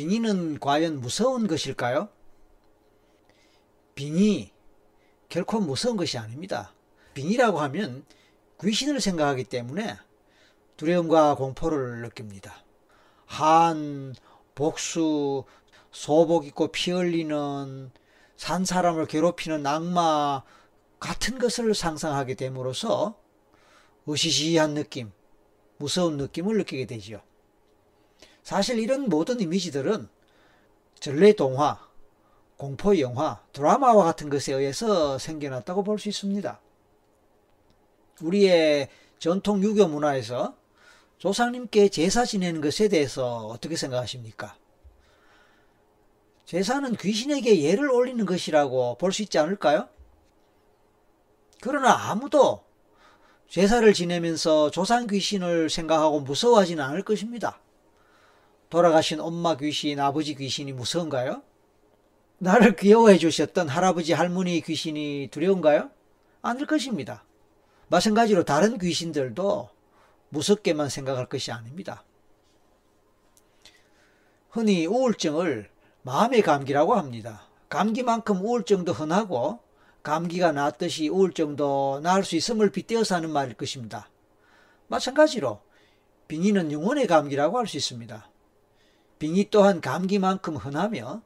빙의는 과연 무서운 것일까요? 빙의 결코 무서운 것이 아닙니다. 빙의라고 하면 귀신을 생각하기 때문에 두려움과 공포를 느낍니다. 한, 복수, 소복 입고 피 흘리는 산 사람을 괴롭히는 악마 같은 것을 상상하게 됨으로써 으시시한 느낌, 무서운 느낌을 느끼게 되지요. 사실 이런 모든 이미지들은 전래 동화, 공포 영화, 드라마와 같은 것에 의해서 생겨났다고 볼 수 있습니다. 우리의 전통 유교 문화에서 조상님께 제사 지내는 것에 대해서 어떻게 생각하십니까? 제사는 귀신에게 예를 올리는 것이라고 볼 수 있지 않을까요? 그러나 아무도 제사를 지내면서 조상 귀신을 생각하고 무서워하지는 않을 것입니다. 돌아가신 엄마 귀신, 아버지 귀신이 무서운가요? 나를 귀여워해 주셨던 할아버지, 할머니 귀신이 두려운가요? 아닐 것입니다. 마찬가지로 다른 귀신들도 무섭게만 생각할 것이 아닙니다. 흔히 우울증을 마음의 감기라고 합니다. 감기만큼 우울증도 흔하고 감기가 낫듯이 우울증도 나을 수 있음을 빗대어서 하는 말일 것입니다. 마찬가지로 빙의는 영혼의 감기라고 할 수 있습니다. 빙의 또한 감기만큼 흔하며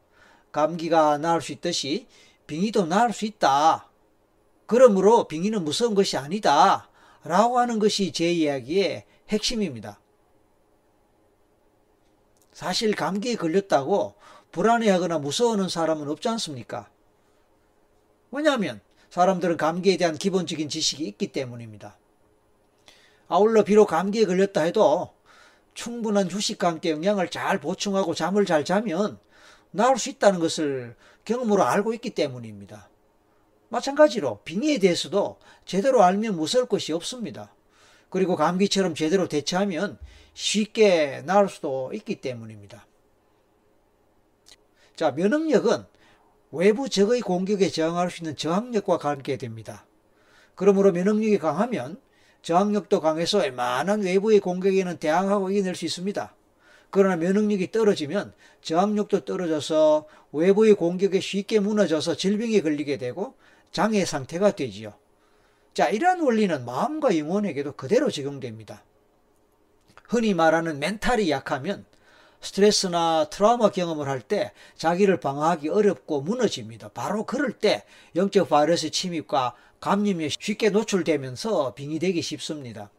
감기가 나을 수 있듯이 빙의도 나을 수 있다. 그러므로 빙의는 무서운 것이 아니다. 라고 하는 것이 제 이야기의 핵심입니다. 사실 감기에 걸렸다고 불안해하거나 무서워하는 사람은 없지 않습니까? 왜냐하면 사람들은 감기에 대한 기본적인 지식이 있기 때문입니다. 아울러 비록 감기에 걸렸다 해도 충분한 휴식과 함께 영양을 잘 보충하고 잠을 잘 자면 나을 수 있다는 것을 경험으로 알고 있기 때문입니다. 마찬가지로 빙의에 대해서도 제대로 알면 무서울 것이 없습니다. 그리고 감기처럼 제대로 대처하면 쉽게 나을 수도 있기 때문입니다. 자, 면역력은 외부 적의 공격에 저항할 수 있는 저항력과 관계됩니다. 그러므로 면역력이 강하면 저항력도 강해서 웬만한 외부의 공격에는 대항하고 이겨낼 수 있습니다. 그러나 면역력이 떨어지면 저항력도 떨어져서 외부의 공격에 쉽게 무너져서 질병에 걸리게 되고 장애 상태가 되지요. 자, 이러한 원리는 마음과 영혼에게도 그대로 적용됩니다. 흔히 말하는 멘탈이 약하면 스트레스나 트라우마 경험을 할 때 자기를 방어하기 어렵고 무너집니다. 바로 그럴 때 영적 바이러스 침입과 감염에 쉽게 노출되면서 빙의되기 쉽습니다.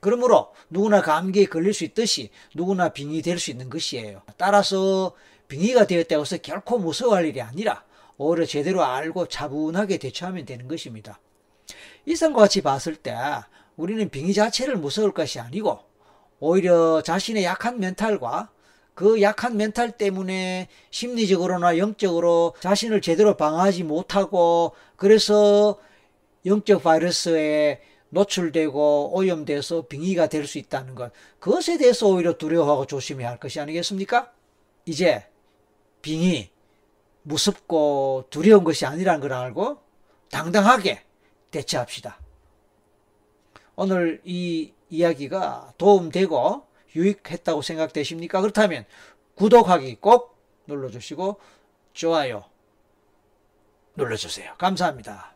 그러므로 누구나 감기에 걸릴 수 있듯이 누구나 빙의될 수 있는 것이에요. 따라서 빙의가 되었다고 해서 결코 무서워할 일이 아니라 오히려 제대로 알고 차분하게 대처하면 되는 것입니다. 이상과 같이 봤을 때 우리는 빙의 자체를 무서울 것이 아니고 오히려 자신의 약한 멘탈과 그 약한 멘탈 때문에 심리적으로나 영적으로 자신을 제대로 방어하지 못하고 그래서 영적 바이러스에 노출되고 오염돼서 빙의가 될 수 있다는 것. 그것에 대해서 오히려 두려워하고 조심해야 할 것이 아니겠습니까? 이제 빙의, 무섭고 두려운 것이 아니라는 걸 알고 당당하게 대처합시다. 오늘 이 이야기가 도움되고 유익했다고 생각되십니까? 그렇다면 구독하기 꼭 눌러주시고 좋아요 눌러주세요. 감사합니다.